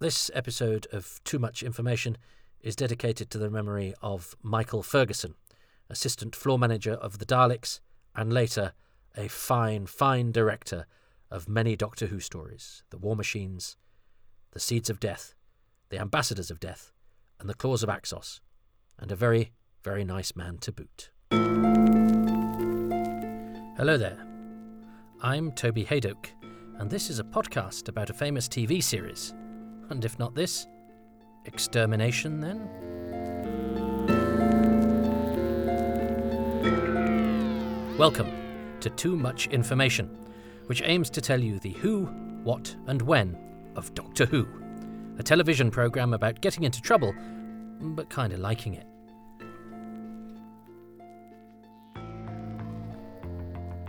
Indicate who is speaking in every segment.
Speaker 1: This episode of Too Much Information is dedicated to the memory of Michael Ferguson, assistant floor manager of the Daleks, and later a fine, fine director of many Doctor Who stories The War Machines, The Seeds of Death, The Ambassadors of Death, and The Claws of Axos, and a very, very nice man to boot. Hello there. I'm Toby Hadoke, and this is a podcast about a famous TV series. And if not this, extermination then? Welcome to Too Much Information, which aims to tell you the who, what, and when of Doctor Who, a television programme about getting into trouble, but kind of liking it.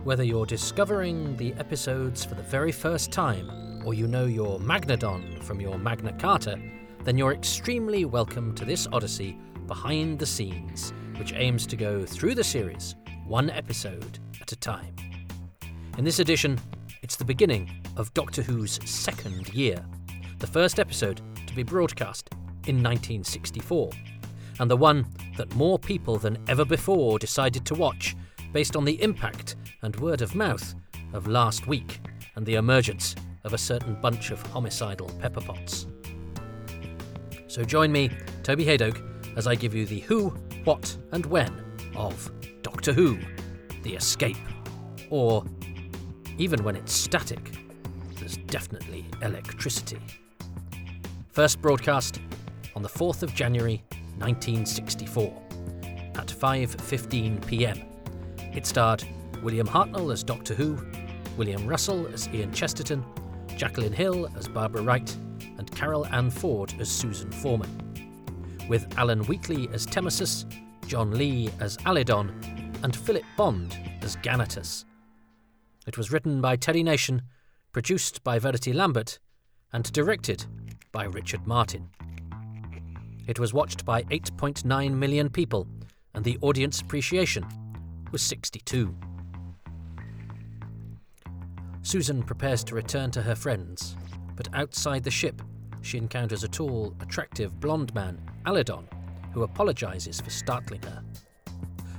Speaker 1: Whether you're discovering the episodes for the very first time, or you know your Magnadon from your Magna Carta, then you're extremely welcome to this odyssey behind the scenes, which aims to go through the series, one episode at a time. In this edition, it's the beginning of Doctor Who's second year, the first episode to be broadcast in 1964, and the one that more people than ever before decided to watch based on the impact and word of mouth of last week and the emergence of a certain bunch of homicidal pepperpots. So join me, Toby Hadoke, as I give you the who, what, and when of Doctor Who The Escape. Or, even when it's static, there's definitely electricity. First broadcast on the 4th of January 1964 at 5:15 p.m. It starred William Hartnell as Doctor Who, William Russell as Ian Chesterton, Jacqueline Hill as Barbara Wright, and Carole Ann Ford as Susan Foreman. With Alan Wheatley as Temmosus, John Lee as Alydon, and Philip Bond as Ganatus. It was written by Terry Nation, produced by Verity Lambert, and directed by Richard Martin. It was watched by 8.9 million people, and the audience appreciation was 62. Susan prepares to return to her friends, but outside the ship, she encounters a tall, attractive blonde man, Alydon, who apologizes for startling her.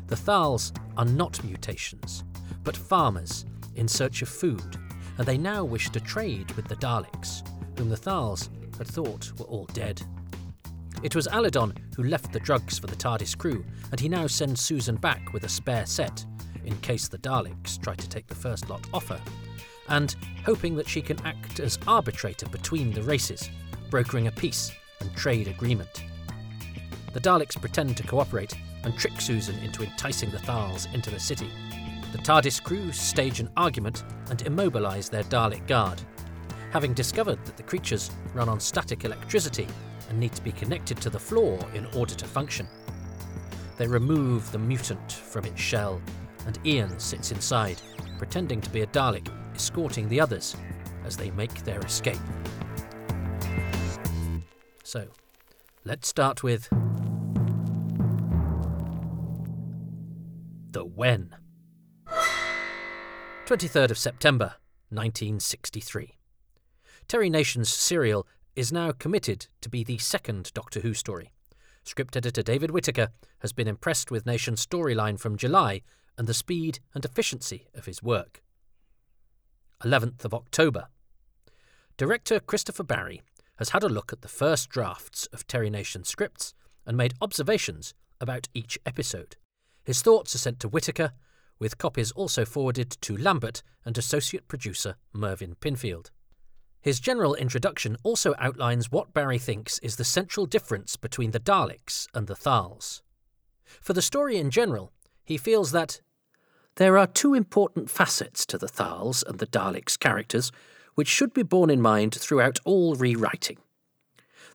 Speaker 1: The Thals are not mutations, but farmers in search of food, and they now wish to trade with the Daleks, whom the Thals had thought were all dead. It was Alydon who left the drugs for the TARDIS crew, and he now sends Susan back with a spare set, in case the Daleks try to take the first lot off her, and hoping that she can act as arbitrator between the races, brokering a peace and trade agreement. The Daleks pretend to cooperate and trick Susan into enticing the Thals into the city. The TARDIS crew stage an argument and immobilise their Dalek guard. Having discovered that the creatures run on static electricity and need to be connected to the floor in order to function, they remove the mutant from its shell, and Ian sits inside, pretending to be a Dalek, escorting the others as they make their escape. So, let's start with the when. 23rd of September, 1963. Terry Nation's serial is now committed to be the second Doctor Who story. Script editor David Whitaker has been impressed with Nation's storyline from July and the speed and efficiency of his work. 11th of October. Director Christopher Barry has had a look at the first drafts of Terry Nation scripts and made observations about each episode. His thoughts are sent to Whitaker, with copies also forwarded to Lambert and associate producer Mervyn Pinfield. His general introduction also outlines what Barry thinks is the central difference between the Daleks and the Thals. For the story in general, he feels that there are two important facets to the Thals and the Daleks' characters which should be borne in mind throughout all rewriting.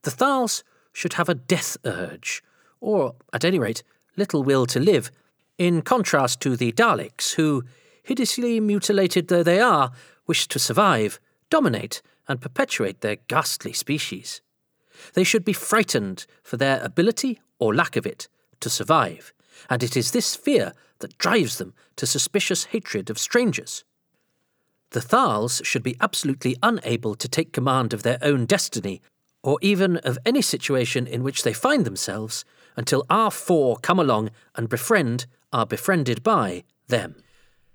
Speaker 1: The Thals should have a death urge, or, at any rate, little will to live, in contrast to the Daleks, who, hideously mutilated though they are, wish to survive, dominate, and perpetuate their ghastly species. They should be frightened for their ability, or lack of it, to survive, and it is this fear that drives them to suspicious hatred of strangers. The Thals should be absolutely unable to take command of their own destiny, or even of any situation in which they find themselves until our four come along and befriend, are befriended by, them.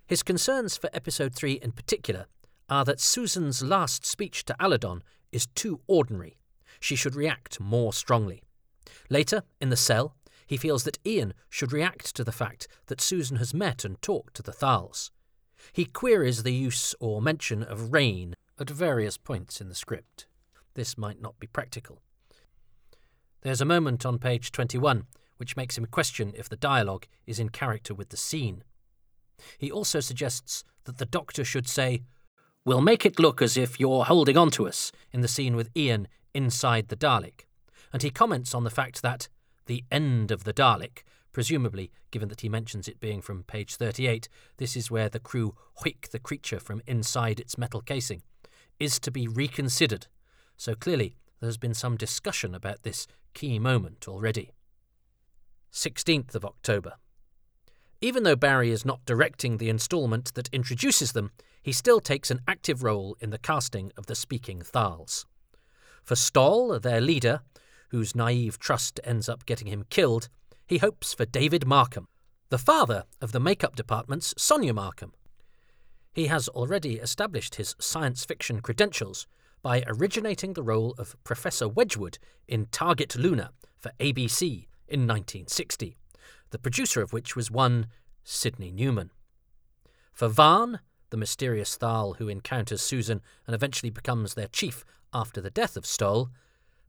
Speaker 1: His concerns for episode 3 in particular are that Susan's last speech to Alydon is too ordinary. She should react more strongly. Later, in the cell, he feels that Ian should react to the fact that Susan has met and talked to the Thals. He queries the use or mention of rain at various points in the script. This might not be practical. There's a moment on page 21 which makes him question if the dialogue is in character with the scene. He also suggests that the Doctor should say, We'll make it look as if you're holding on to us, in the scene with Ian inside the Dalek. And he comments on the fact that the end of the Dalek, presumably, given that he mentions it being from page 38, this is where the crew hoik the creature from inside its metal casing, is to be reconsidered. So clearly, there's been some discussion about this key moment already. 16th of October. Even though Barry is not directing the instalment that introduces them, he still takes an active role in the casting of the speaking Thals. For Stoll, their leader, whose naive trust ends up getting him killed, he hopes for David Markham, the father of the makeup department's Sonia Markham. He has already established his science fiction credentials by originating the role of Professor Wedgwood in Target Luna for ABC in 1960, the producer of which was one Sydney Newman. For Vaan, the mysterious Thal who encounters Susan and eventually becomes their chief after the death of Stoll,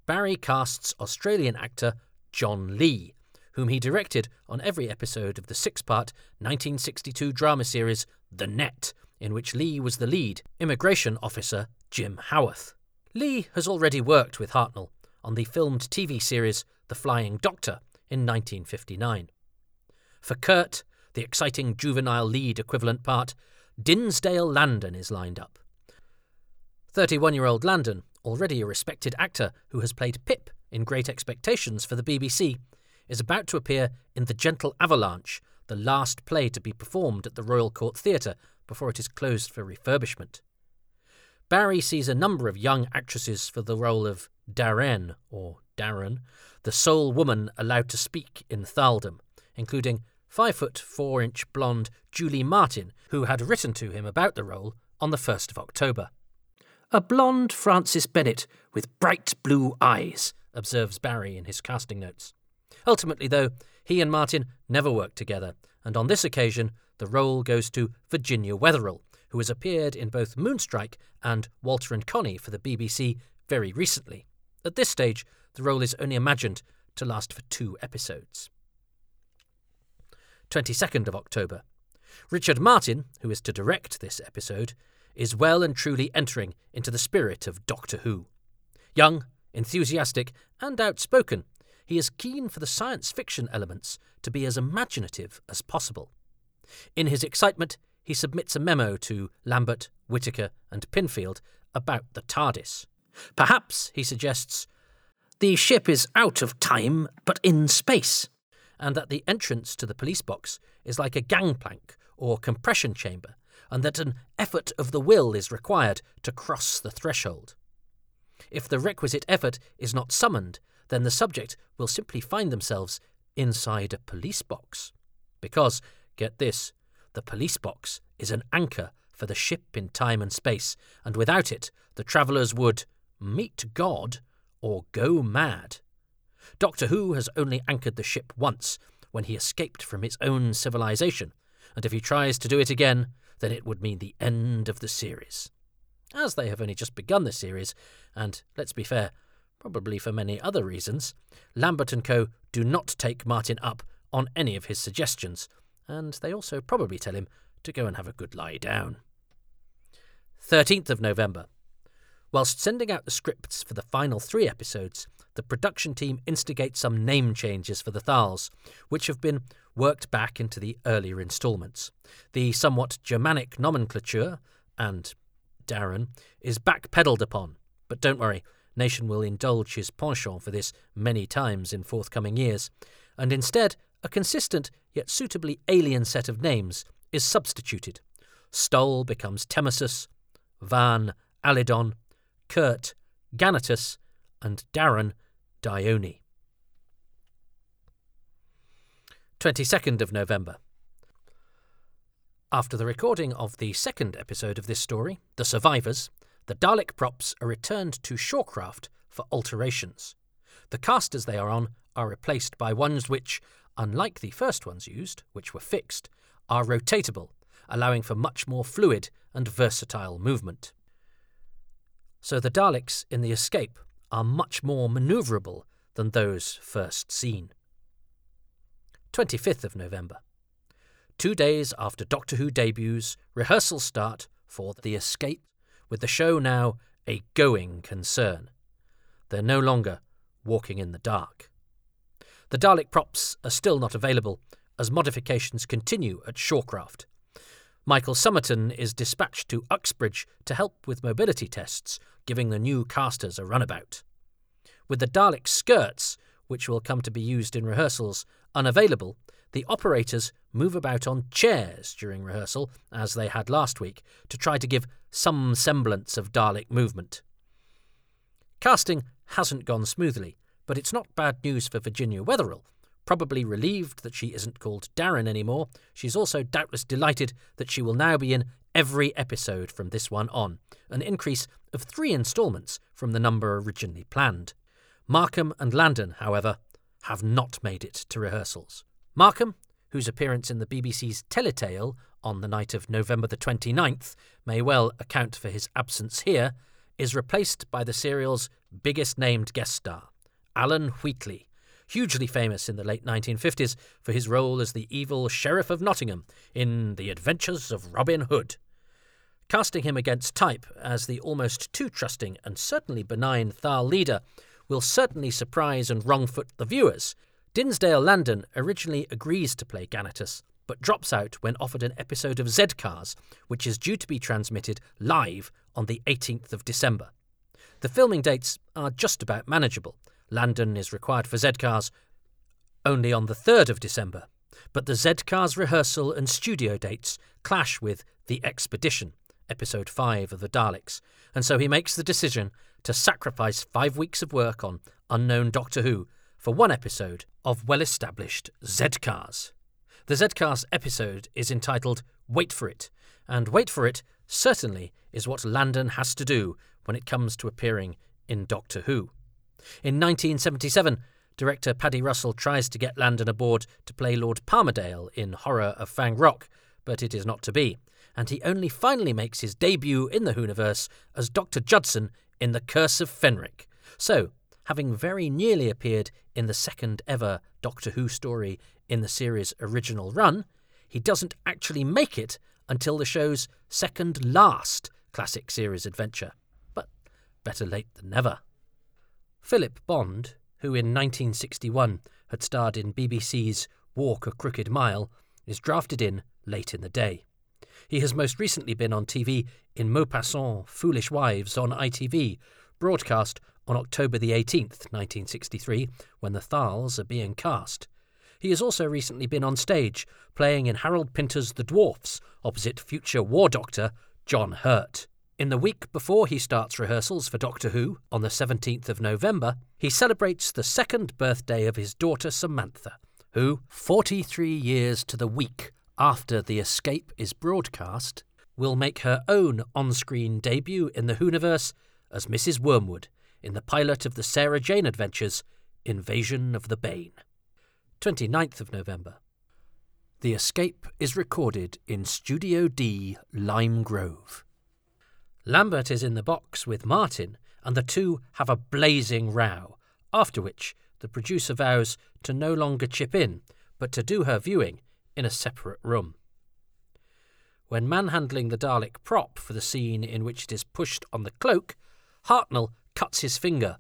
Speaker 1: Barry casts Australian actor John Lee, whom he directed on every episode of the six part 1962 drama series The Net, in which Lee was the lead, immigration officer Jim Howarth. Lee has already worked with Hartnell on the filmed TV series The Flying Doctor in 1959. For Kurt, the exciting juvenile lead equivalent part, Dinsdale Landen is lined up. 31 year old Landen, already a respected actor who has played Pip in Great Expectations for the BBC, is about to appear in The Gentle Avalanche, the last play to be performed at the Royal Court Theatre before it is closed for refurbishment. Barry sees a number of young actresses for the role of Darren, or Darren, the sole woman allowed to speak in Thaldom, including five foot four inch blonde Julie Martin, who had written to him about the role on the 1st of October. A blonde Frances Bennett with bright blue eyes, observes Barry in his casting notes. Ultimately, though, he and Martin never worked together, and on this occasion the role goes to Virginia Wetherell, who has appeared in both Moonstrike and Walter and Connie for the BBC very recently. At this stage, the role is only imagined to last for two episodes. 22nd of October. Richard Martin, who is to direct this episode, is well and truly entering into the spirit of Doctor Who. Young, enthusiastic, and outspoken, he is keen for the science fiction elements to be as imaginative as possible. In his excitement, he submits a memo to Lambert, Whitaker, and Pinfield about the TARDIS. Perhaps, he suggests, the ship is out of time but in space, and that the entrance to the police box is like a gangplank or compression chamber, and that an effort of the will is required to cross the threshold. If the requisite effort is not summoned, then the subject will simply find themselves inside a police box. Because, get this, the police box is an anchor for the ship in time and space, and without it, the travellers would meet God or go mad. Doctor Who has only anchored the ship once, when he escaped from his own civilization, and if he tries to do it again, then it would mean the end of the series. As they have only just begun the series, and let's be fair, probably for many other reasons, Lambert and Co. do not take Martin up on any of his suggestions, and they also probably tell him to go and have a good lie down. 13th of November. Whilst sending out the scripts for the final three episodes, the production team instigates some name changes for the Thals, which have been worked back into the earlier instalments. The somewhat Germanic nomenclature, and Darren, is backpedaled upon, but don't worry, Nation will indulge his penchant for this many times in forthcoming years, and instead, a consistent yet suitably alien set of names is substituted. Stoll becomes Temmosus, Van Alydon, Kurt, Ganatus, and Darren Dyoni. 22nd of November. After the recording of the second episode of this story, The Survivors, the Dalek props are returned to Shawcraft for alterations. The casters they are on are replaced by ones which, unlike the first ones used, which were fixed, are rotatable, allowing for much more fluid and versatile movement. So the Daleks in the escape are much more manoeuvrable than those first seen. 25th of November. Two days after Doctor Who debuts, rehearsals start for The Escape, with the show now a going concern. They're no longer walking in the dark. The Dalek props are still not available as modifications continue at Shawcraft. Michael Somerton is dispatched to Uxbridge to help with mobility tests, giving the new casters a runabout. With the Dalek skirts, which will come to be used in rehearsals, unavailable, the operators move about on chairs during rehearsal, as they had last week, to try to give some semblance of Dalek movement. Casting hasn't gone smoothly, but it's not bad news for Virginia Wetherell. Probably relieved that she isn't called Darren anymore, she's also doubtless delighted that she will now be in every episode from this one on, an increase of three instalments from the number originally planned. Markham and Landen, however, have not made it to rehearsals. Markham, whose appearance in the BBC's Teletale on the night of November the 29th may well account for his absence here, is replaced by the serial's biggest named guest star, Alan Wheatley, hugely famous in the late 1950s for his role as the evil Sheriff of Nottingham in The Adventures of Robin Hood. Casting him against type as the almost too trusting and certainly benign Thal leader will certainly surprise and wrongfoot the viewers. Dinsdale Landen originally agrees to play Ganatus, but drops out when offered an episode of Z Cars, which is due to be transmitted live on the 18th of December. The filming dates are just about manageable. Landen is required for Z Cars only on the 3rd of December, but the Z Cars rehearsal and studio dates clash with The Expedition, episode 5 of the Daleks, and so he makes the decision to sacrifice five weeks of work on Unknown Doctor Who for one episode of well established Z Cars. The Z Cars episode is entitled Wait for It, and Wait for It certainly is what Landen has to do when it comes to appearing in Doctor Who. In 1977, director Paddy Russell tries to get Landen aboard to play Lord Palmerdale in Horror of Fang Rock, but it is not to be, and he only finally makes his debut in the Whoniverse as Dr. Judson in The Curse of Fenric. So, having very nearly appeared in the second ever Doctor Who story in the series' original run, he doesn't actually make it until the show's second last classic series adventure. But better late than never. Philip Bond, who in 1961 had starred in BBC's Walk a Crooked Mile, is drafted in late in the day. He has most recently been on TV in Maupassant Foolish Wives on ITV, broadcast on October the 18th, 1963, when the Thals are being cast. He has also recently been on stage, playing in Harold Pinter's The Dwarfs, opposite future War Doctor John Hurt. In the week before he starts rehearsals for Doctor Who, on the 17th of November, he celebrates the second birthday of his daughter Samantha, who, 43 years to the week after The Escape is broadcast, will make her own on screen debut in the Whoniverse as Mrs. Wormwood in the pilot of the Sarah Jane Adventures, Invasion of the Bane. 29th of November. The Escape is recorded in Studio D, Lime Grove. Lambert is in the box with Martin, and the two have a blazing row, after which the producer vows to no longer chip in, but to do her viewing in a separate room. When manhandling the Dalek prop for the scene in which it is pushed on the cloak, Hartnell cuts his finger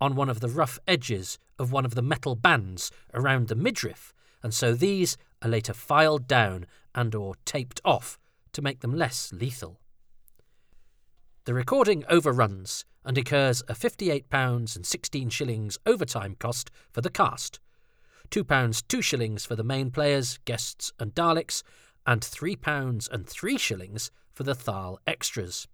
Speaker 1: on one of the rough edges of one of the metal bands around the midriff, and so these are later filed down and or taped off to make them less lethal. The recording overruns and incurs a £58 and 16 shillings overtime cost for the cast, £2 2 shillings for the main players, guests, and Daleks, and £3 and 3 shillings for the Thal extras.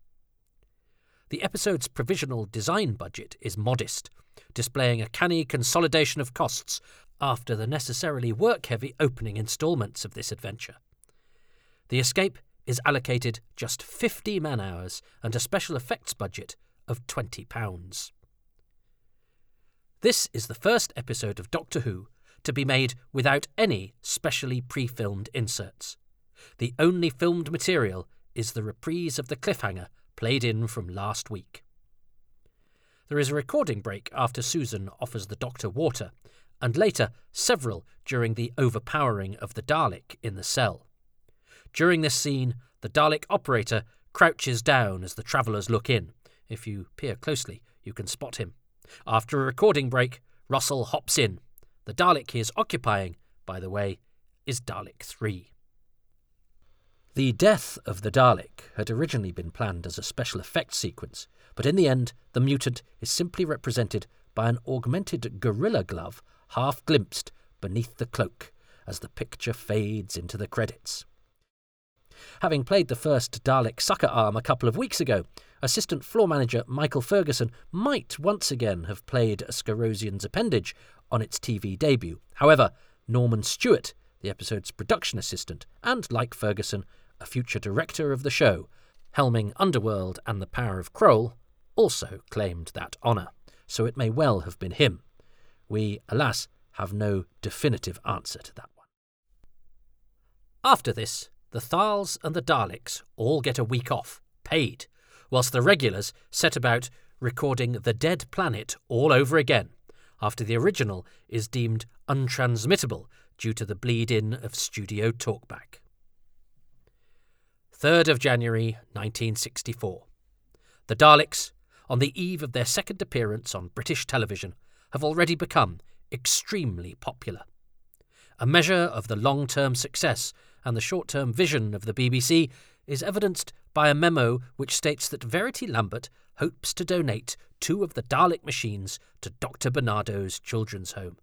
Speaker 1: the episode's provisional design budget is modest, displaying a canny consolidation of costs after the necessarily work heavy opening instalments of this adventure. The escape is allocated just 50 man hours and a special effects budget of £20. This is the first episode of Doctor Who to be made without any specially pre filmed inserts. The only filmed material is the reprise of the cliffhanger played in from last week. There is a recording break after Susan offers the Doctor water, and later several during the overpowering of the Dalek in the cell. During this scene, the Dalek operator crouches down as the travellers look in. If you peer closely, you can spot him. After a recording break, Russell hops in. The Dalek he is occupying, by the way, is Dalek 3. The death of the Dalek had originally been planned as a special effects sequence, but in the end, the mutant is simply represented by an augmented gorilla glove half glimpsed beneath the cloak as the picture fades into the credits. Having played the first Dalek sucker arm a couple of weeks ago, assistant floor manager Michael Ferguson might once again have played a Skarosian's appendage on its TV debut. However, Norman Stewart, the episode's production assistant, and like Ferguson, a future director of the show, helming Underworld and The Power of Kroll, also claimed that honour, so it may well have been him. We, alas, have no definitive answer to that one. After this, the Thals and the Daleks all get a week off, paid, whilst the regulars set about recording The Dead Planet all over again, after the original is deemed untransmittable due to the bleed in of studio talkback. 3rd of January 1964. The Daleks, on the eve of their second appearance on British television, have already become extremely popular. A measure of the long term success and the short term vision of the BBC is evidenced by a memo which states that Verity Lambert hopes to donate two of the Dalek machines to Dr. Barnardo's children's home.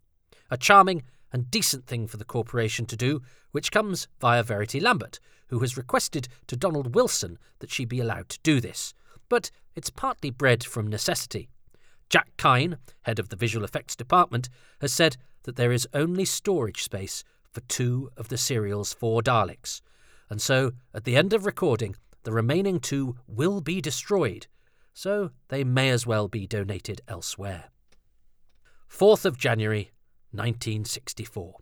Speaker 1: A charming and decent thing for the corporation to do, which comes via Verity Lambert, who has requested to Donald Wilson that she be allowed to do this. But it's partly bred from necessity. Jack Kine, head of the visual effects department, has said that there is only storage space for two of the serial's four Daleks, and so, at the end of recording, the remaining two will be destroyed, so they may as well be donated elsewhere. 4th of January 1964.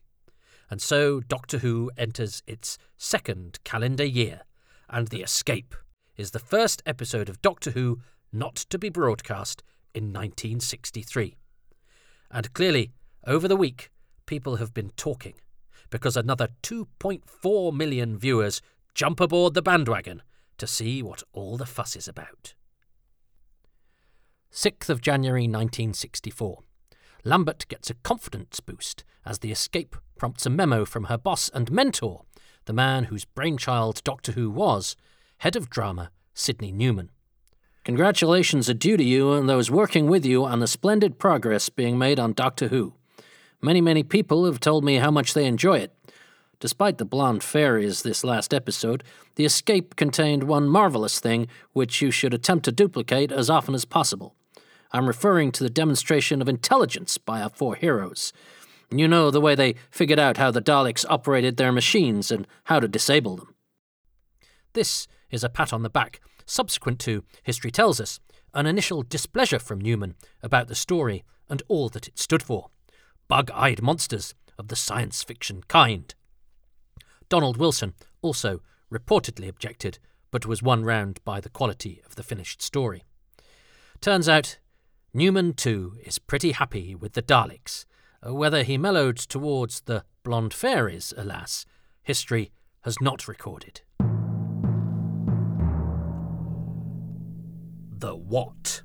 Speaker 1: And so Doctor Who enters its second calendar year, and The Escape is the first episode of Doctor Who not to be broadcast in 1963. And clearly, over the week, people have been talking because another 2.4 million viewers jump aboard the bandwagon to see what all the fuss is about. 6th of January 1964. Lambert gets a confidence boost as the escape prompts a memo from her boss and mentor, the man whose brainchild Doctor Who was, head of drama Sydney Newman. Congratulations are due to you and those working with you on the splendid progress being made on Doctor Who. Many, many people have told me how much they enjoy it. Despite the blonde fairies this last episode, the escape contained one marvelous thing which you should attempt to duplicate as often as possible. I'm referring to the demonstration of intelligence by our four heroes. You know, the way they figured out how the Daleks operated their machines and how to disable them. This is a pat on the back subsequent to, history tells us, an initial displeasure from Newman about the story and all that it stood for bug eyed monsters of the science fiction kind. Donald Wilson also reportedly objected, but was won round by the quality of the finished story. Turns out, Newman too is pretty happy with the Daleks. Uh, whether he mellowed towards the blonde fairies, alas, history has not recorded. The What?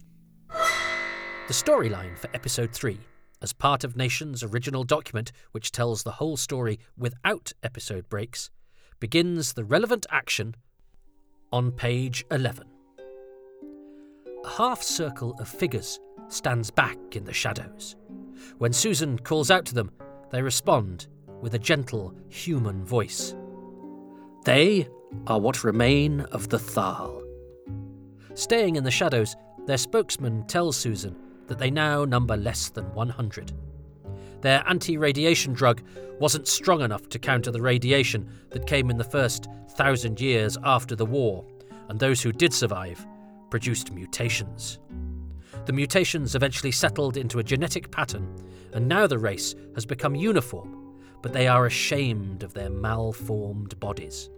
Speaker 1: The storyline for Episode 3, as part of Nation's original document, which tells the whole story without episode breaks, begins the relevant action on page 11. A half circle of figures stands back in the shadows. When Susan calls out to them, they respond with a gentle human voice. They are what remain of the Thal. Staying in the shadows, their spokesman tells Susan that they now number less than 100. Their anti radiation drug wasn't strong enough to counter the radiation that came in the first thousand years after the war, and those who did survive produced mutations. The mutations eventually settled into a genetic pattern, and now the race has become uniform, but they are ashamed of their malformed bodies.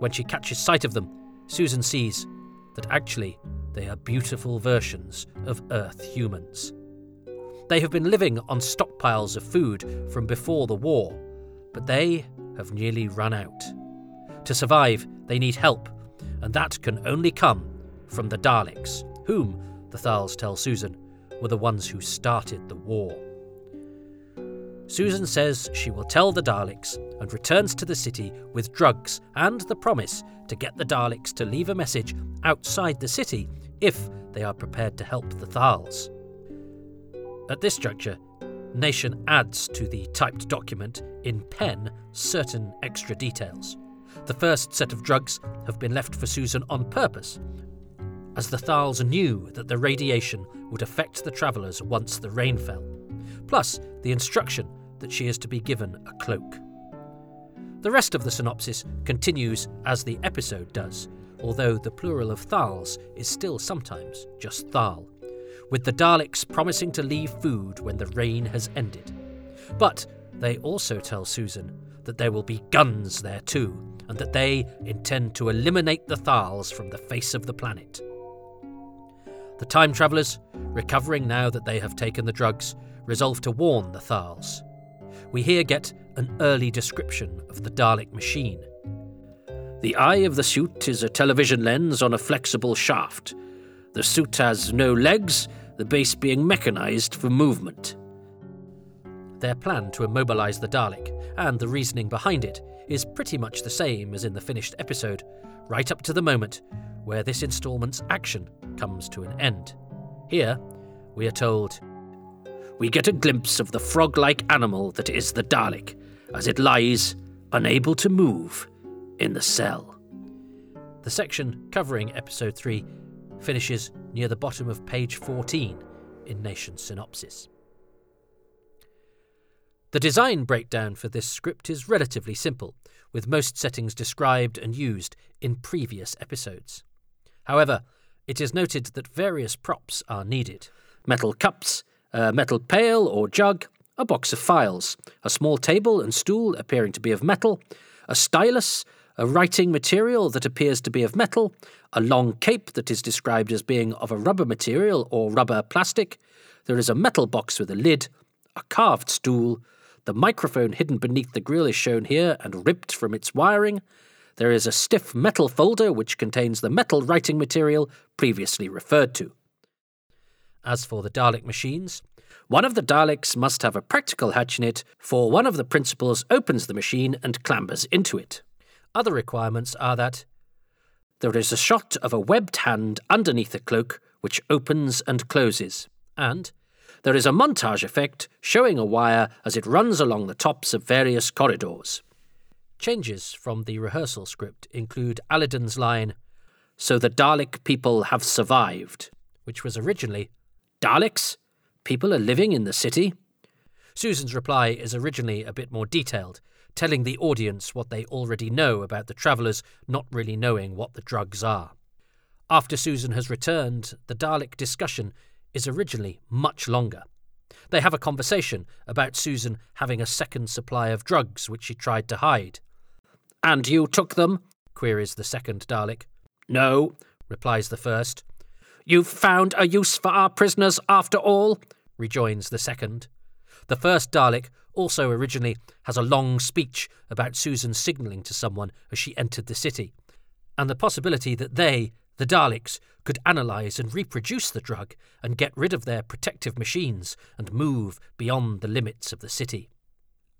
Speaker 1: When she catches sight of them, Susan sees that actually they are beautiful versions of Earth humans. They have been living on stockpiles of food from before the war, but they have nearly run out. To survive, they need help, and that can only come from the Daleks, whom, the Thals tell Susan, were the ones who started the war. Susan says she will tell the Daleks and returns to the city with drugs and the promise to get the Daleks to leave a message outside the city if they are prepared to help the Thals. At this juncture, Nation adds to the typed document in pen certain extra details. The first set of drugs have been left for Susan on purpose, as the Thals knew that the radiation would affect the travellers once the rain fell, plus the instruction that she is to be given a cloak. The rest of the synopsis continues as the episode does, although the plural of Thals is still sometimes just Thal with the Daleks promising to leave food when the rain has ended. But they also tell Susan that there will be guns there too, and that they intend to eliminate the Thals from the face of the planet. The time travellers, recovering now that they have taken the drugs, resolve to warn the Thals. We here get an early description of the Dalek machine. The eye of the suit is a television lens on a flexible shaft. The suit has no legs the base being mechanized for movement. Their plan to immobilize the Dalek, and the reasoning behind it, is pretty much the same as in the finished episode, right up to the moment where this installment's action comes to an end. Here, we are told We get a glimpse of the frog like animal that is the Dalek, as it lies, unable to move, in the cell. The section covering episode 3 finishes near the bottom of page 14 in Nation's synopsis. The design breakdown for this script is relatively simple, with most settings described and used in previous episodes. However, it is noted that various props are needed metal cups, a metal pail or jug, a box of files, a small table and stool appearing to be of metal, a stylus, a writing material that appears to be of metal, a long cape that is described as being of a rubber material or rubber plastic. There is a metal box with a lid, a carved stool. The microphone hidden beneath the grill is shown here and ripped from its wiring. There is a stiff metal folder which contains the metal writing material previously referred to. As for the Dalek machines, one of the Daleks must have a practical hatch in it, for one of the principals opens the machine and clambers into it. Other requirements are that there is a shot of a webbed hand underneath the cloak which opens and closes, and there is a montage effect showing a wire as it runs along the tops of various corridors. Changes from the rehearsal script include Alydon's line, So the Dalek people have survived, which was originally, Daleks? People are living in the city? Susan's reply is originally a bit more detailed, telling the audience what they already know about the travellers not really knowing what the drugs are. After Susan has returned, the Dalek discussion is originally much longer. They have a conversation about Susan having a second supply of drugs which she tried to hide. And you took them? queries the second Dalek. No, replies the first. You've found a use for our prisoners after all? rejoins the second. The first Dalek also originally has a long speech about Susan signalling to someone as she entered the city, and the possibility that they, the Daleks, could analyse and reproduce the drug and get rid of their protective machines and move beyond the limits of the city.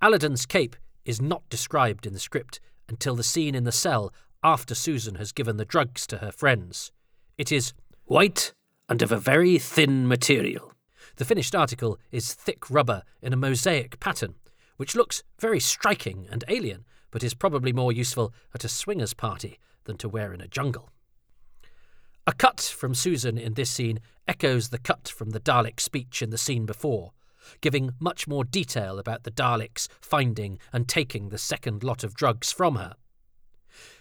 Speaker 1: Alydon's cape is not described in the script until the scene in the cell after Susan has given the drugs to her friends. It is white and of a very thin material. The finished article is thick rubber in a mosaic pattern, which looks very striking and alien, but is probably more useful at a swingers' party than to wear in a jungle. A cut from Susan in this scene echoes the cut from the Dalek speech in the scene before, giving much more detail about the Daleks finding and taking the second lot of drugs from her.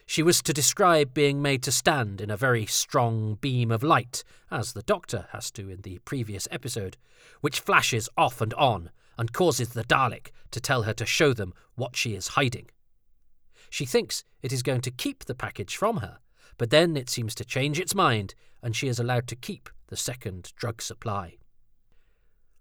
Speaker 1: She was to describe being made to stand in a very strong beam of light, as the Doctor has to in the previous episode, which flashes off and on and causes the Dalek to tell her to show them what she is hiding. She thinks it is going to keep the package from her, but then it seems to change its mind and she is allowed to keep the second drug supply.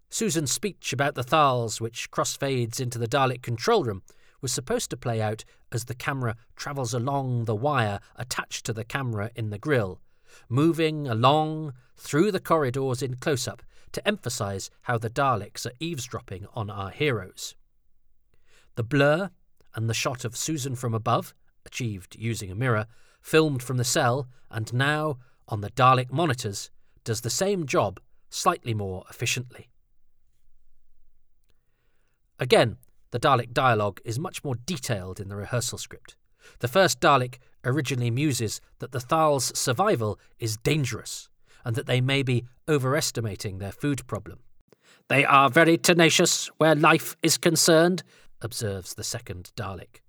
Speaker 1: Susan's speech about the Thals, which crossfades into the Dalek control room, was supposed to play out as the camera travels along the wire attached to the camera in the grill, moving along through the corridors in close up to emphasize how the Daleks are eavesdropping on our heroes. The blur and the shot of Susan from above, achieved using a mirror, filmed from the cell and now on the Dalek monitors, does the same job slightly more efficiently. Again, the Dalek dialogue is much more detailed in the rehearsal script. The first Dalek originally muses that the Thal's survival is dangerous and that they may be overestimating their food problem. They are very tenacious where life is concerned, observes the second Dalek.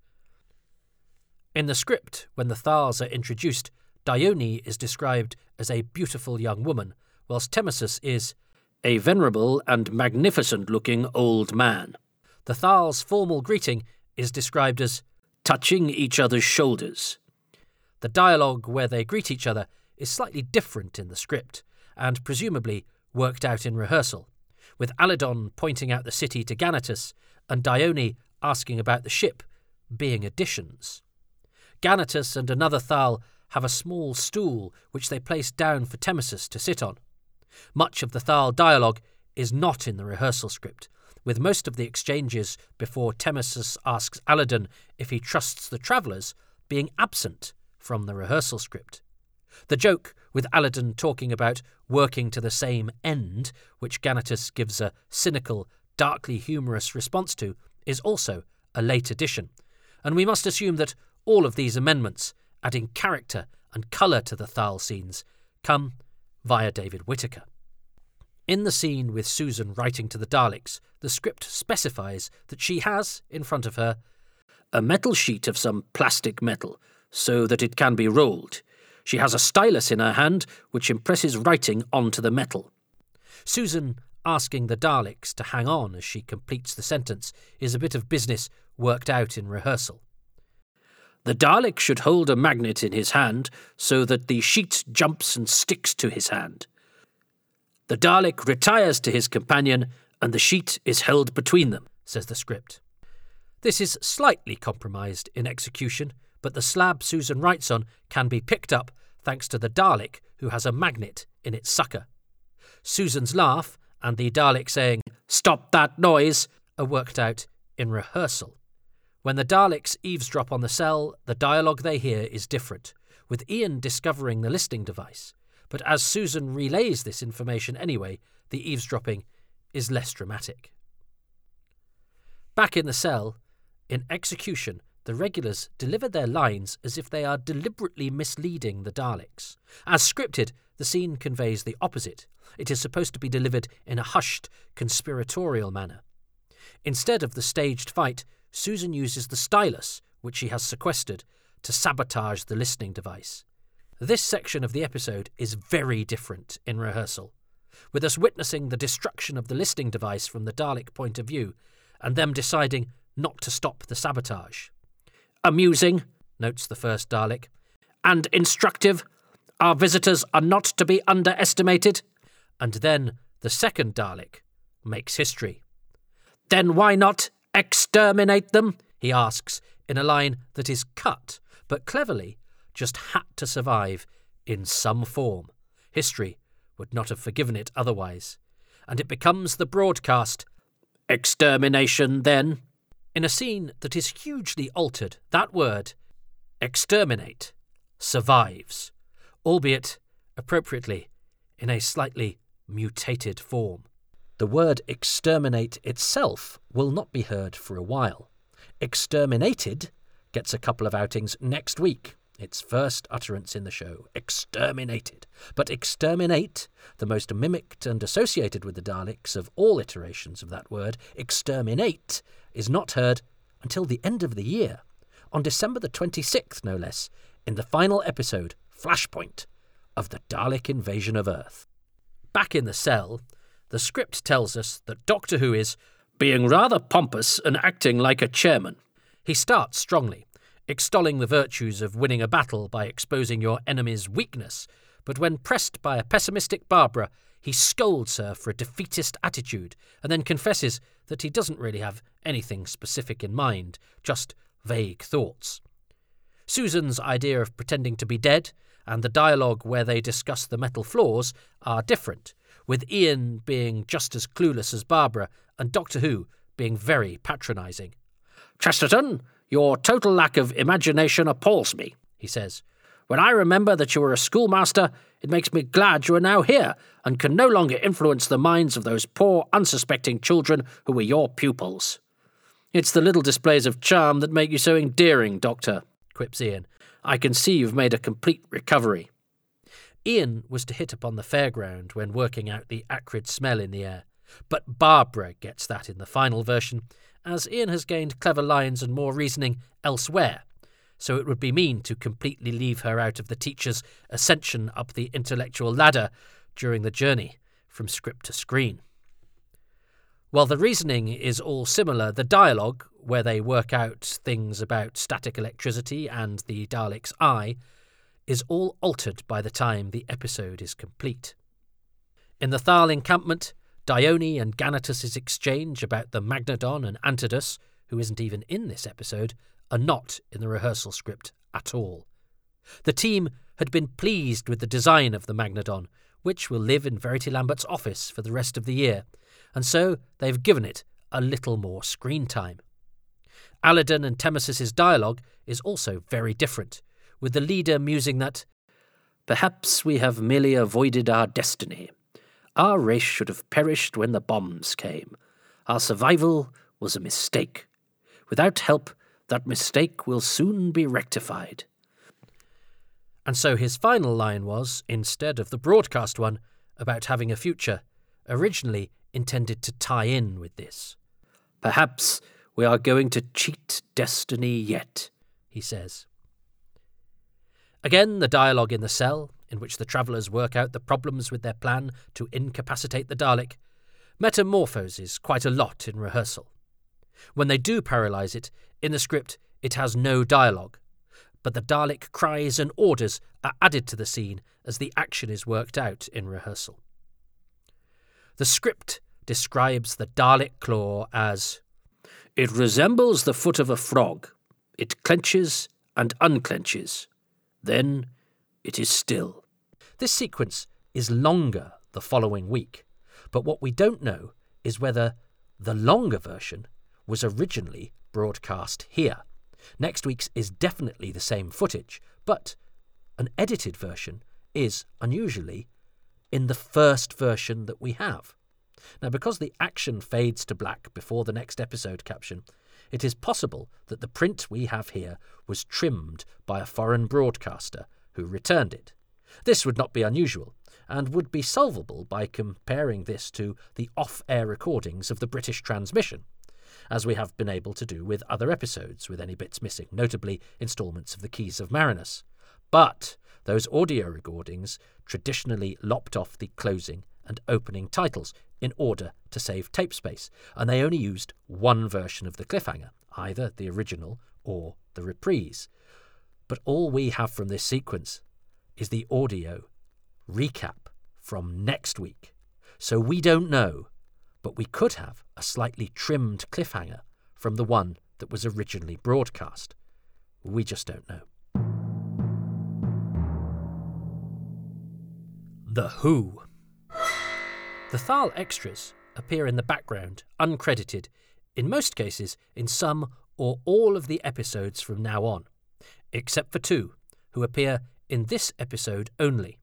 Speaker 1: In the script, when the Thals are introduced, Dyoni is described as a beautiful young woman, whilst Temmosus is a venerable and magnificent looking old man. The Thal's formal greeting is described as touching each other's shoulders. The dialogue where they greet each other is slightly different in the script, and presumably worked out in rehearsal, with Alydon pointing out the city to Ganatus and Dyoni asking about the ship being additions. Ganatus and another Thal have a small stool which they place down for Temmosus to sit on. Much of the Thal dialogue is not in the rehearsal script, with most of the exchanges before Temmosus asks Alydon if he trusts the travellers being absent from the rehearsal script. The joke with Alydon talking about working to the same end, which Ganatus gives a cynical, darkly humorous response to, is also a late addition, and we must assume that all of these amendments, adding character and colour to the Thal scenes, come via David Whitaker. In the scene with Susan writing to the Daleks, the script specifies that she has, in front of her, a metal sheet of some plastic metal so that it can be rolled. She has a stylus in her hand which impresses writing onto the metal. Susan asking the Daleks to hang on as she completes the sentence is a bit of business worked out in rehearsal. The Dalek should hold a magnet in his hand so that the sheet jumps and sticks to his hand. The Dalek retires to his companion and the sheet is held between them, says the script. This is slightly compromised in execution, but the slab Susan writes on can be picked up thanks to the Dalek, who has a magnet in its sucker. Susan's laugh and the Dalek saying, Stop that noise, are worked out in rehearsal. When the Daleks eavesdrop on the cell, the dialogue they hear is different, with Ian discovering the listening device. But as Susan relays this information anyway, the eavesdropping is less dramatic. Back in the cell, in execution, the regulars deliver their lines as if they are deliberately misleading the Daleks. As scripted, the scene conveys the opposite. It is supposed to be delivered in a hushed, conspiratorial manner. Instead of the staged fight, Susan uses the stylus, which she has sequestered, to sabotage the listening device. This section of the episode is very different in rehearsal, with us witnessing the destruction of the listening device from the Dalek point of view, and them deciding not to stop the sabotage. Amusing, notes the first Dalek, and instructive. Our visitors are not to be underestimated. And then the second Dalek makes history. Then why not exterminate them? he asks in a line that is cut, but cleverly just had to survive in some form. History would not have forgiven it otherwise. And it becomes the broadcast. Extermination, then? In a scene that is hugely altered, that word, exterminate, survives, albeit, appropriately, in a slightly mutated form. The word exterminate itself will not be heard for a while. Exterminated gets a couple of outings next week, its first utterance in the show, exterminated. But exterminate, the most mimicked and associated with the Daleks of all iterations of that word, exterminate, is not heard until the end of the year, on December the 26th, no less, in the final episode, Flashpoint, of the Dalek invasion of Earth. Back in the cell, the script tells us that Doctor Who is being rather pompous and acting like a chairman. He starts strongly, extolling the virtues of winning a battle by exposing your enemy's weakness, but when pressed by a pessimistic Barbara, he scolds her for a defeatist attitude and then confesses that he doesn't really have anything specific in mind, just vague thoughts. Susan's idea of pretending to be dead and the dialogue where they discuss the metal floors are different, with Ian being just as clueless as Barbara and Doctor Who being very patronising. Chesterton, your total lack of imagination appalls me, he says. When I remember that you were a schoolmaster, it makes me glad you are now here and can no longer influence the minds of those poor, unsuspecting children who were your pupils. It's the little displays of charm that make you so endearing, Doctor, quips Ian. I can see you've made a complete recovery. Ian was to hit upon the fairground when working out the acrid smell in the air, but Barbara gets that in the final version, as Ian has gained clever lines and more reasoning elsewhere, so it would be mean to completely leave her out of the teacher's ascension up the intellectual ladder during the journey from script to screen. While the reasoning is all similar, the dialogue, where they work out things about static electricity and the Dalek's eye, is all altered by the time the episode is complete. In the Thal encampment, Dyoni and Ganatus's exchange about the Magnedon and Antodus, who isn't even in this episode, are not in the rehearsal script at all. The team had been pleased with the design of the Magnedon, which will live in Verity Lambert's office for the rest of the year, and so they've given it a little more screen time. Alydon and Temmosus's dialogue is also very different, with the leader musing that, Perhaps we have merely avoided our destiny. Our race should have perished when the bombs came. Our survival was a mistake. Without help, that mistake will soon be rectified. And so his final line was, instead of the broadcast one, about having a future, originally intended to tie in with this. Perhaps we are going to cheat destiny yet, he says. Again, the dialogue in the cell, in which the travellers work out the problems with their plan to incapacitate the Dalek, metamorphoses quite a lot in rehearsal. When they do paralyse it, in the script it has no dialogue, but the Dalek cries and orders are added to the scene as the action is worked out in rehearsal. The script describes the Dalek claw as It resembles the foot of a frog. It clenches and unclenches. Then it is still. This sequence is longer the following week, but what we don't know is whether the longer version was originally broadcast here. Next week's is definitely the same footage, but an edited version is unusually in the first version that we have. Now, because the action fades to black before the next episode caption, it is possible that the print we have here was trimmed by a foreign broadcaster who returned it. This would not be unusual, and would be solvable by comparing this to the off air recordings of the British transmission, as we have been able to do with other episodes with any bits missing, notably instalments of The Keys of Marinus. But those audio recordings traditionally lopped off the closing and opening titles in order to save tape space, and they only used one version of the cliffhanger, either the original or the reprise. But all we have from this sequence is the audio recap from next week. So we don't know, but we could have a slightly trimmed cliffhanger from the one that was originally broadcast. We just don't know. The Who. The Thal extras appear in the background, uncredited, in most cases in some or all of the episodes from now on, except for two, who appear in this episode only.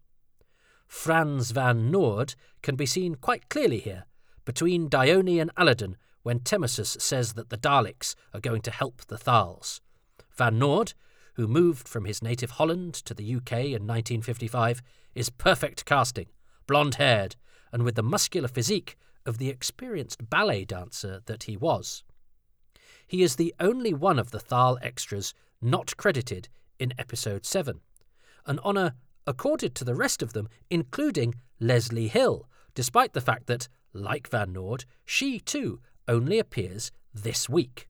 Speaker 1: Franz van Noord can be seen quite clearly here, between Dyoni and Alydon, when Temmosus says that the Daleks are going to help the Thals. Van Noord, who moved from his native Holland to the UK in 1955, is perfect casting, blonde haired, and with the muscular physique of the experienced ballet dancer that he was. He is the only one of the Thal extras not credited in episode 7, an honour accorded to the rest of them, including Leslie Hill, despite the fact that, like Van Noord, she too only appears this week.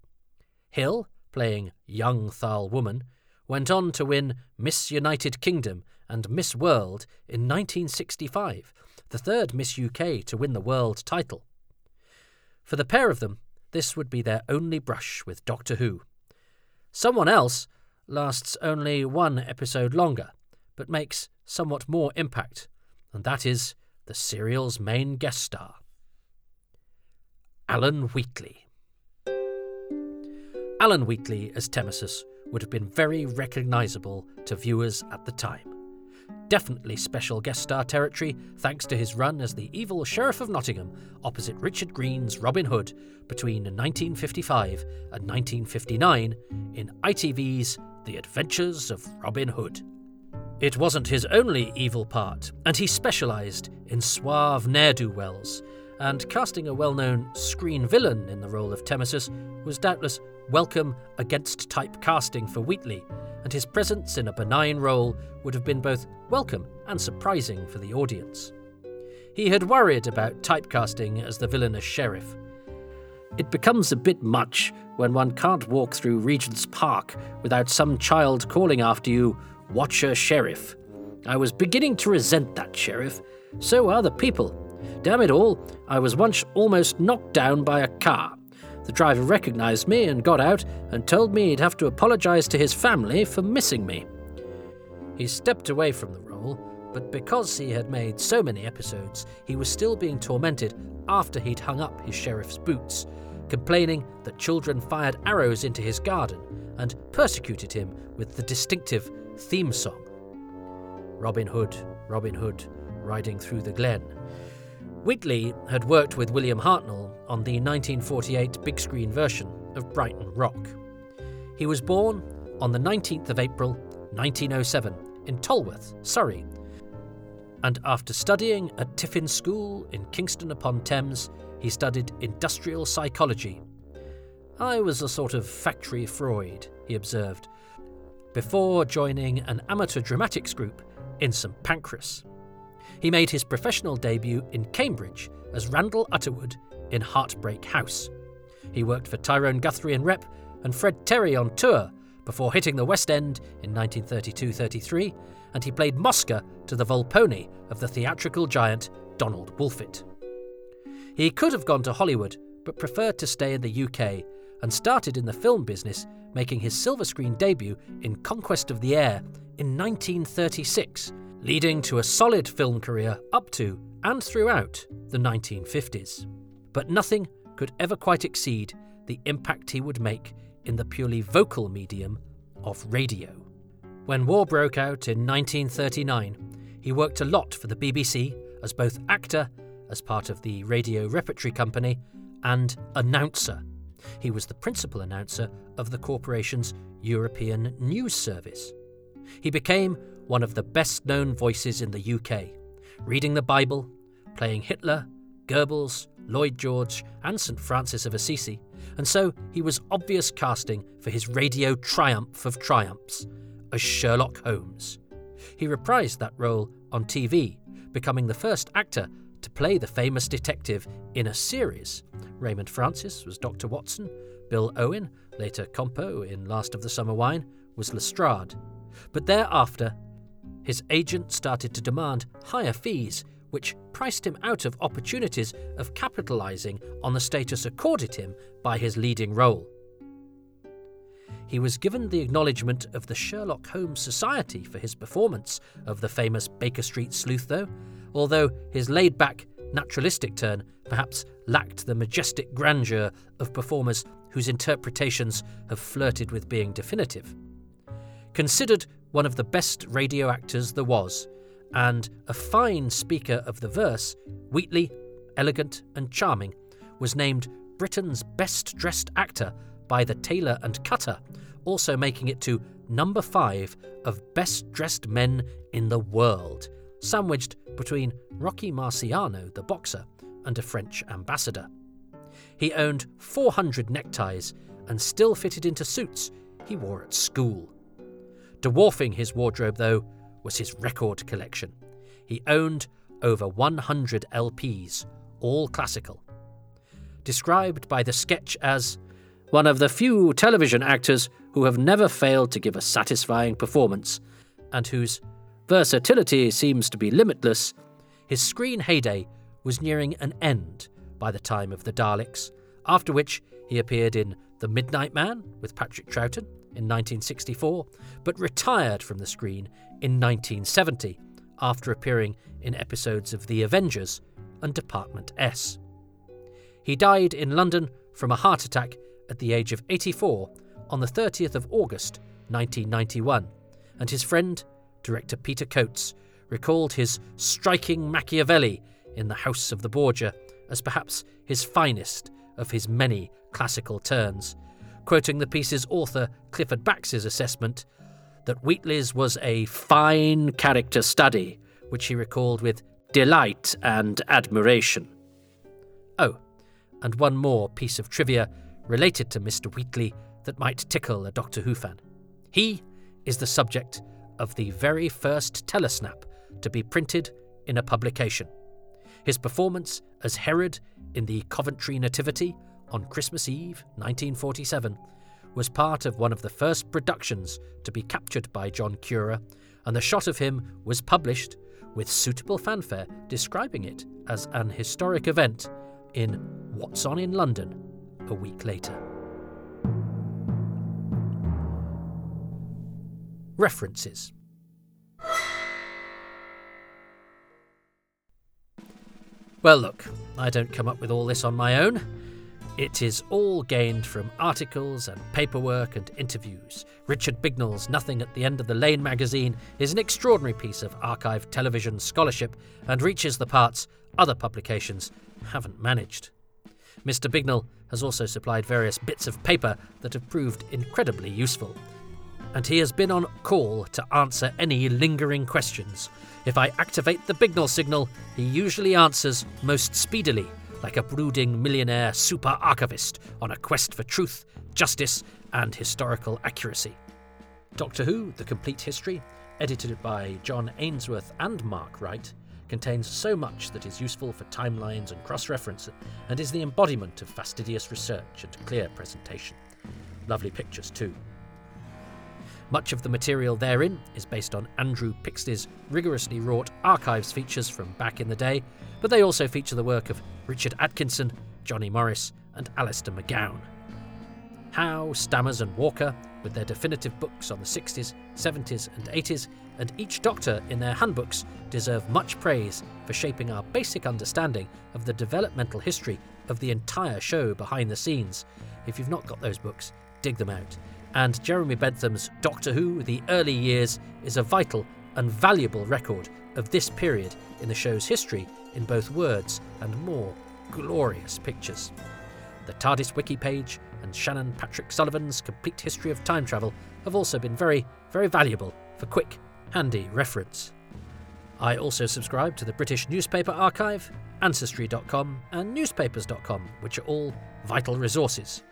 Speaker 1: Hill, playing young Thal woman, went on to win Miss United Kingdom and Miss World in 1965, the third Miss UK to win the world title. For the pair of them, this would be their only brush with Doctor Who. Someone else lasts only one episode longer, but makes somewhat more impact, and that is the serial's main guest star. Alan Wheatley. Alan Wheatley as Temmosus would have been very recognisable to viewers at the time. Definitely special guest star territory thanks to his run as the evil Sheriff of Nottingham opposite Richard Greene's Robin Hood between 1955 and 1959 in ITV's The Adventures of Robin Hood. It wasn't his only evil part, and he specialised in suave ne'er do wells, and casting a well known screen villain in the role of Temmosus was doubtless welcome against type casting for Wheatley, and his presence in a benign role would have been both welcome and surprising for the audience. He had worried about typecasting as the villainous sheriff. It becomes a bit much when one can't walk through Regent's Park without some child calling after you, Watcher Sheriff. I was beginning to resent that sheriff. So are the people. Damn it all, I was once almost knocked down by a car. The driver recognized me and got out and told me he'd have to apologize to his family for missing me. He stepped away from the role, but because he had made so many episodes, he was still being tormented after he'd hung up his sheriff's boots, complaining that children fired arrows into his garden and persecuted him with the distinctive theme song Robin Hood, Robin Hood, riding through the glen. Wheatley had worked with William Hartnell on the 1948 big screen version of Brighton Rock. He was born on the 19th of April 1907 in Tolworth, Surrey, and after studying at Tiffin School in Kingston upon Thames, he studied industrial psychology. I was a sort of factory Freud, he observed, before joining an amateur dramatics group in St Pancras. He made his professional debut in Cambridge as Randall Utterwood in Heartbreak House. He worked for Tyrone Guthrie and Rep and Fred Terry on tour before hitting the West End in 1932 33, and he played Mosca to the Volpone of the theatrical giant Donald Wolfit. He could have gone to Hollywood, but preferred to stay in the UK and started in the film business, making his silver screen debut in Conquest of the Air in 1936 leading to a solid film career up to and throughout the 1950s. But nothing could ever quite exceed the impact he would make in the purely vocal medium of radio. When war broke out in 1939, he worked a lot for the BBC as both actor, as part of the Radio Repertory Company, and announcer. He was the principal announcer of the corporation's European News Service. He became one of the best known voices in the UK, reading the Bible, playing Hitler, Goebbels, Lloyd George, and St. Francis of Assisi, and so he was obvious casting for his radio triumph of triumphs as Sherlock Holmes. He reprised that role on TV, becoming the first actor to play the famous detective in a series. Raymond Francis was Dr. Watson, Bill Owen, later Compo in Last of the Summer Wine, was Lestrade. But thereafter, his agent started to demand higher fees, which priced him out of opportunities of capitalizing on the status accorded him by his leading role. He was given the acknowledgement of the Sherlock Holmes Society for his performance of the famous Baker Street sleuth, though, although his laid back, naturalistic turn perhaps lacked the majestic grandeur of performers whose interpretations have flirted with being definitive. Considered one of the best radio actors there was, and a fine speaker of the verse, Wheatley, elegant and charming, was named Britain's best dressed actor by the Tailor and Cutter, also making it to number five of best dressed men in the world, sandwiched between Rocky Marciano, the boxer, and a French ambassador. He owned 400 neckties and still fitted into suits he wore at school. Dwarfing his wardrobe, though, was his record collection. He owned over 100 LPs, all classical. Described by the sketch as one of the few television actors who have never failed to give a satisfying performance, and whose versatility seems to be limitless, his screen heyday was nearing an end by the time of the Daleks, after which he appeared in The Midnight Man with Patrick Troughton in 1964, but retired from the screen in 1970 after appearing in episodes of The Avengers and Department S. He died in London from a heart attack at the age of 84 on the 30th of August 1991, and his friend, director Peter Cotes, recalled his striking Machiavelli in The House of the Borgia as perhaps his finest of his many classical turns, quoting the piece's author Clifford Bax's assessment that Wheatley's was a fine character study, which he recalled with delight and admiration. Oh, and one more piece of trivia related to Mr. Wheatley that might tickle a Doctor Who fan. He is the subject of the very first telesnap to be printed in a publication. His performance as Herod in the Coventry Nativity on Christmas Eve 1947 was part of one of the first productions to be captured by John Cura, and the shot of him was published with suitable fanfare describing it as an historic event in What's On in London a week later. References Well, look, I don't come up with all this on my own. It is all gained from articles and paperwork and interviews. Richard Bignell's Nothing at the End of the Lane magazine is an extraordinary piece of archive television scholarship and reaches the parts other publications haven't managed. Mr. Bignell has also supplied various bits of paper that have proved incredibly useful. And he has been on call to answer any lingering questions. If I activate the Bignell signal, he usually answers most speedily like a brooding millionaire super archivist on a quest for truth, justice, and historical accuracy. Doctor Who The Complete History, edited by John Ainsworth and Mark Wright, contains so much that is useful for timelines and cross reference, and is the embodiment of fastidious research and clear presentation. Lovely pictures, too. Much of the material therein is based on Andrew Pixley's rigorously wrought archives features from back in the day, but they also feature the work of Richard Atkinson, Johnny Morris, and Alistair McGown. Howe, Stammers, and Walker, with their definitive books on the 60s, 70s, and 80s, and each Doctor in their handbooks deserve much praise for shaping our basic understanding of the developmental history of the entire show behind the scenes. If you've not got those books, dig them out and Jeremy Bentham's Doctor Who The Early Years is a vital and valuable record of this period in the show's history in both words and more glorious pictures. The TARDIS wiki page and Shannon Patrick Sullivan's Complete History of Time Travel have also been very, very valuable for quick, handy reference. I also subscribe to the British Newspaper Archive, Ancestry.com, and Newspapers.com, which are all vital resources,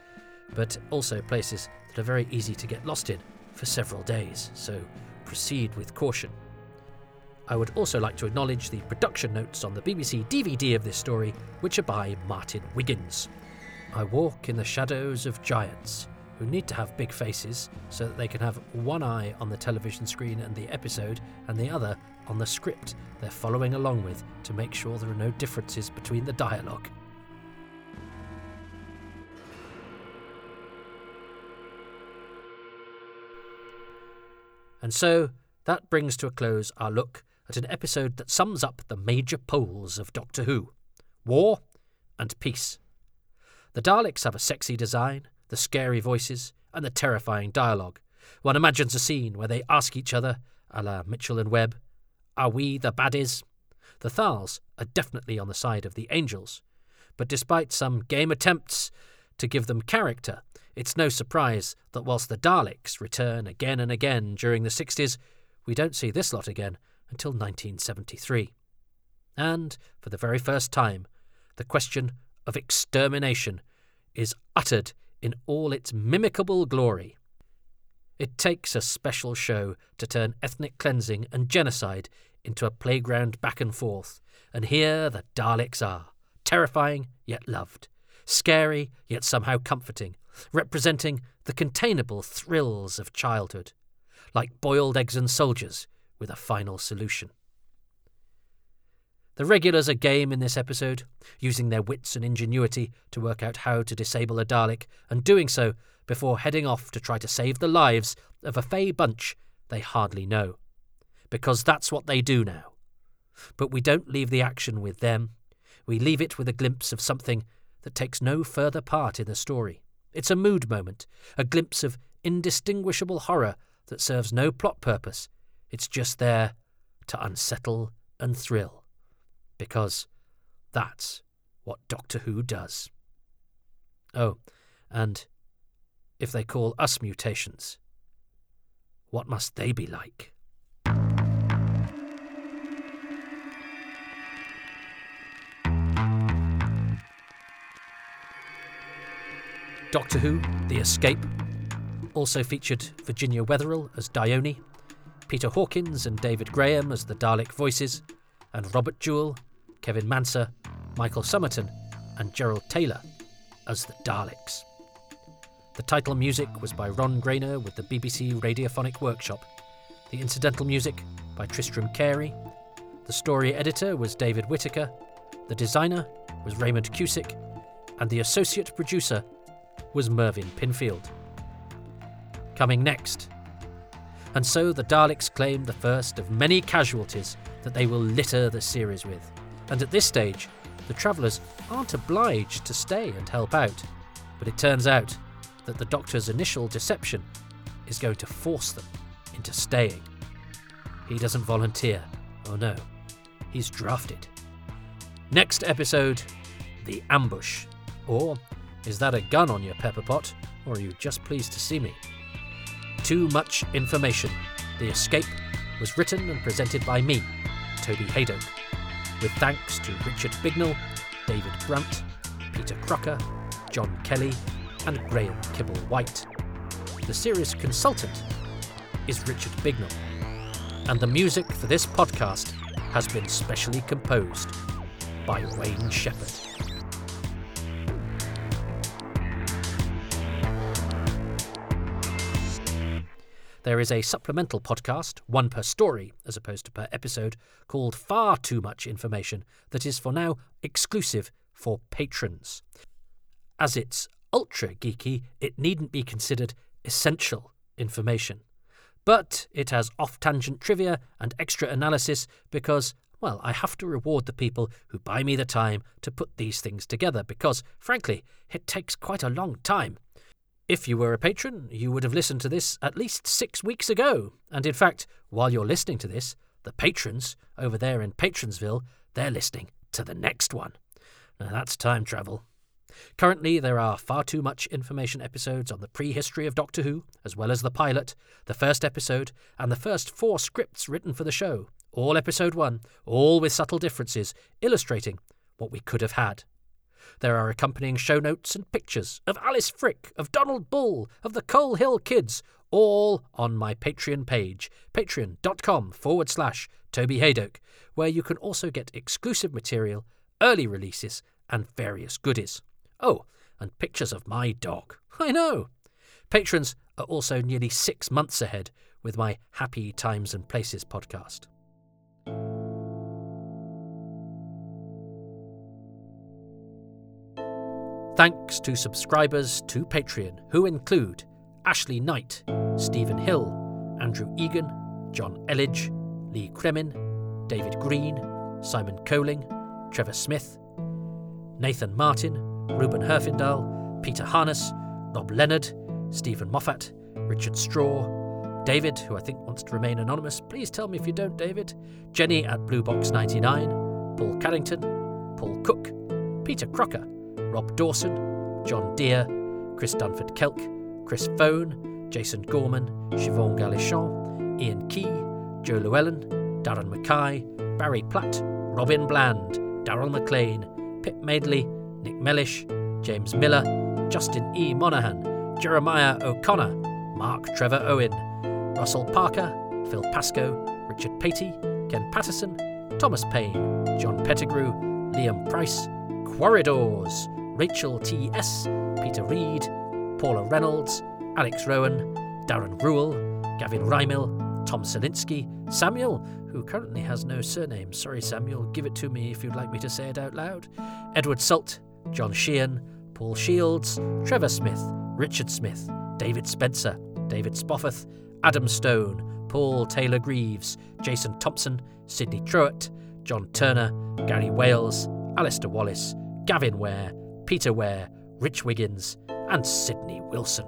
Speaker 1: but also places that are very easy to get lost in for several days, so proceed with caution. I would also like to acknowledge the production notes on the BBC DVD of this story, which are by Martin Wiggins. I walk in the shadows of giants who need to have big faces so that they can have one eye on the television screen and the episode and the other on the script they're following along with to make sure there are no differences between the dialogue. And so that brings to a close our look at an episode that sums up the major poles of Doctor Who war and peace. The Daleks have a sexy design, the scary voices, and the terrifying dialogue. One imagines a scene where they ask each other, a la Mitchell and Webb, Are we the baddies? The Thals are definitely on the side of the Angels, but despite some game attempts to give them character, it's no surprise that whilst the Daleks return again and again during the 60s, we don't see this lot again until 1973. And, for the very first time, the question of extermination is uttered in all its mimicable glory. It takes a special show to turn ethnic cleansing and genocide into a playground back and forth, and here the Daleks are, terrifying yet loved, scary yet somehow comforting, representing the containable thrills of childhood, like boiled eggs and soldiers with a final solution. The regulars are game in this episode, using their wits and ingenuity to work out how to disable a Dalek, and doing so before heading off to try to save the lives of a fey bunch they hardly know. Because that's what they do now. But we don't leave the action with them, we leave it with a glimpse of something that takes no further part in the story. It's a mood moment, a glimpse of indistinguishable horror that serves no plot purpose. It's just there to unsettle and thrill. Because that's what Doctor Who does. Oh, and if they call us mutations, what must they be like? Doctor Who The Escape also featured Virginia Wetherell as Dyoni, Peter Hawkins and David Graham as the Dalek voices, and Robert Jewell, Kevin Manser, Michael Summerton, and Gerald Taylor as the Daleks. The title music was by Ron Grainer with the BBC Radiophonic Workshop, the incidental music by Tristram Cary, the story editor was David Whitaker, the designer was Raymond Cusick, and the associate producer was Mervyn Pinfield. Coming next. And so the Daleks claim the first of many casualties that they will litter the series with. And at this stage, the travellers aren't obliged to stay and help out. But it turns out that the Doctor's initial deception is going to force them into staying. He doesn't volunteer. Oh no, he's drafted. Next episode The Ambush, or is that a gun on your pepper pot, or are you just pleased to see me? Too much information. The Escape was written and presented by me, Toby Hadoke, with thanks to Richard Bignell, David Brunt, Peter Crocker, John Kelly, and Graham Kibble White. The series consultant is Richard Bignell, and the music for this podcast has been specially composed by Wayne Shepherd. There is a supplemental podcast, one per story as opposed to per episode, called Far Too Much Information, that is for now exclusive for patrons. As it's ultra geeky, it needn't be considered essential information. But it has off tangent trivia and extra analysis because, well, I have to reward the people who buy me the time to put these things together because, frankly, it takes quite a long time. If you were a patron, you would have listened to this at least six weeks ago. And in fact, while you're listening to this, the patrons over there in Patronsville, they're listening to the next one. Now that's time travel. Currently, there are far too much information episodes on the prehistory of Doctor Who, as well as the pilot, the first episode, and the first four scripts written for the show. All episode one, all with subtle differences, illustrating what we could have had. There are accompanying show notes and pictures of Alice Frick, of Donald Bull, of the Coal Hill Kids, all on my Patreon page, patreon.com forward slash Toby Hadoke, where you can also get exclusive material, early releases, and various goodies. Oh, and pictures of my dog. I know. Patrons are also nearly six months ahead with my Happy Times and Places podcast. Thanks to subscribers to Patreon, who include Ashley Knight, Stephen Hill, Andrew Egan, John Elledge, Lee Kremin, David Green, Simon Coling, Trevor Smith, Nathan Martin, Ruben Herfindahl, Peter Harness, Rob Leonard, Stephen Moffat, Richard Straw, David, who I think wants to remain anonymous. Please tell me if you don't, David. Jenny at Bluebox99, Paul Carrington, Paul Cook, Peter Crocker, Rob Dawson, John Deere, Chris Dunford Kelk, Chris Phone, Jason Gorman, Siobhan Galichon, Ian Key, Joe Llewellyn, Darren Mackay, Barry Platt, Robin Bland, Daryl McLean, Pip Madeley, Nick Mellish, James Miller, Justin E. Monaghan, Jeremiah O'Connor, Mark Trevor Owen, Russell Parker, Phil Pascoe, Richard Patey, Ken Patterson, Thomas Payne, John Pettigrew, Liam Price, Quarridors, Rachel T.S., Peter Reed, Paula Reynolds, Alex Rowan, Darren Rule, Gavin Rymil, Tom Selinsky, Samuel, who currently has no surname. Sorry, Samuel, give it to me if you'd like me to say it out loud. Edward Salt, John Sheehan, Paul Shields, Trevor Smith, Richard Smith, David Spencer, David Spofford, Adam Stone, Paul Taylor Greaves, Jason Thompson, Sidney Truett, John Turner, Gary Wales, Alistair Wallace, Gavin Ware, Peter Ware, Rich Wiggins, and Sydney Wilson.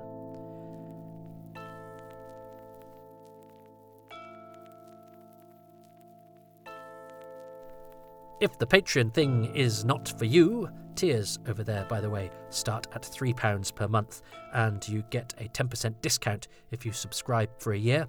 Speaker 1: If the Patreon thing is not for you, tiers over there, by the way, start at £3 per month, and you get a 10% discount if you subscribe for a year.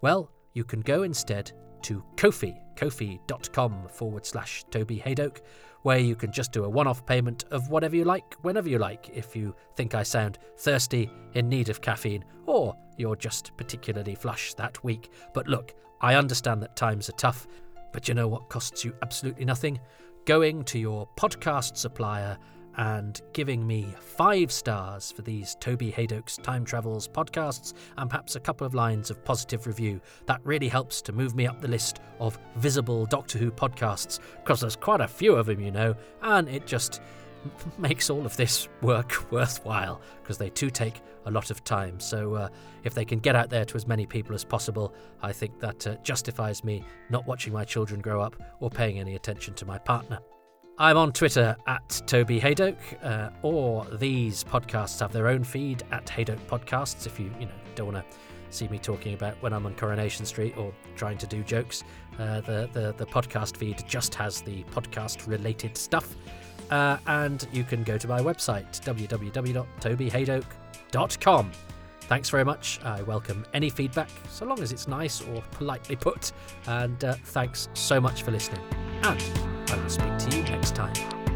Speaker 1: Well, you can go instead to Ko-fi, ko-fi.com forward slash Toby Hadoke, where you can just do a one off payment of whatever you like, whenever you like, if you think I sound thirsty, in need of caffeine, or you're just particularly flush that week. But look, I understand that times are tough, but you know what costs you absolutely nothing? Going to your podcast supplier and giving me five stars for these Toby Hadoke's Time Travels podcasts and perhaps a couple of lines of positive review. That really helps to move me up the list of visible Doctor Who podcasts because there's quite a few of them, you know, and it just makes all of this work worthwhile because they too take a lot of time. So uh, if they can get out there to as many people as possible, I think that uh, justifies me not watching my children grow up or paying any attention to my partner. I'm on Twitter at Toby Hadoke, uh, or these podcasts have their own feed at Hadoke Podcasts. If you you know don't want to see me talking about when I'm on Coronation Street or trying to do jokes, uh, the, the the podcast feed just has the podcast related stuff. Uh, and you can go to my website www.tobyhadoke.com. Thanks very much. I welcome any feedback, so long as it's nice or politely put. And uh, thanks so much for listening. And I will speak to you next time.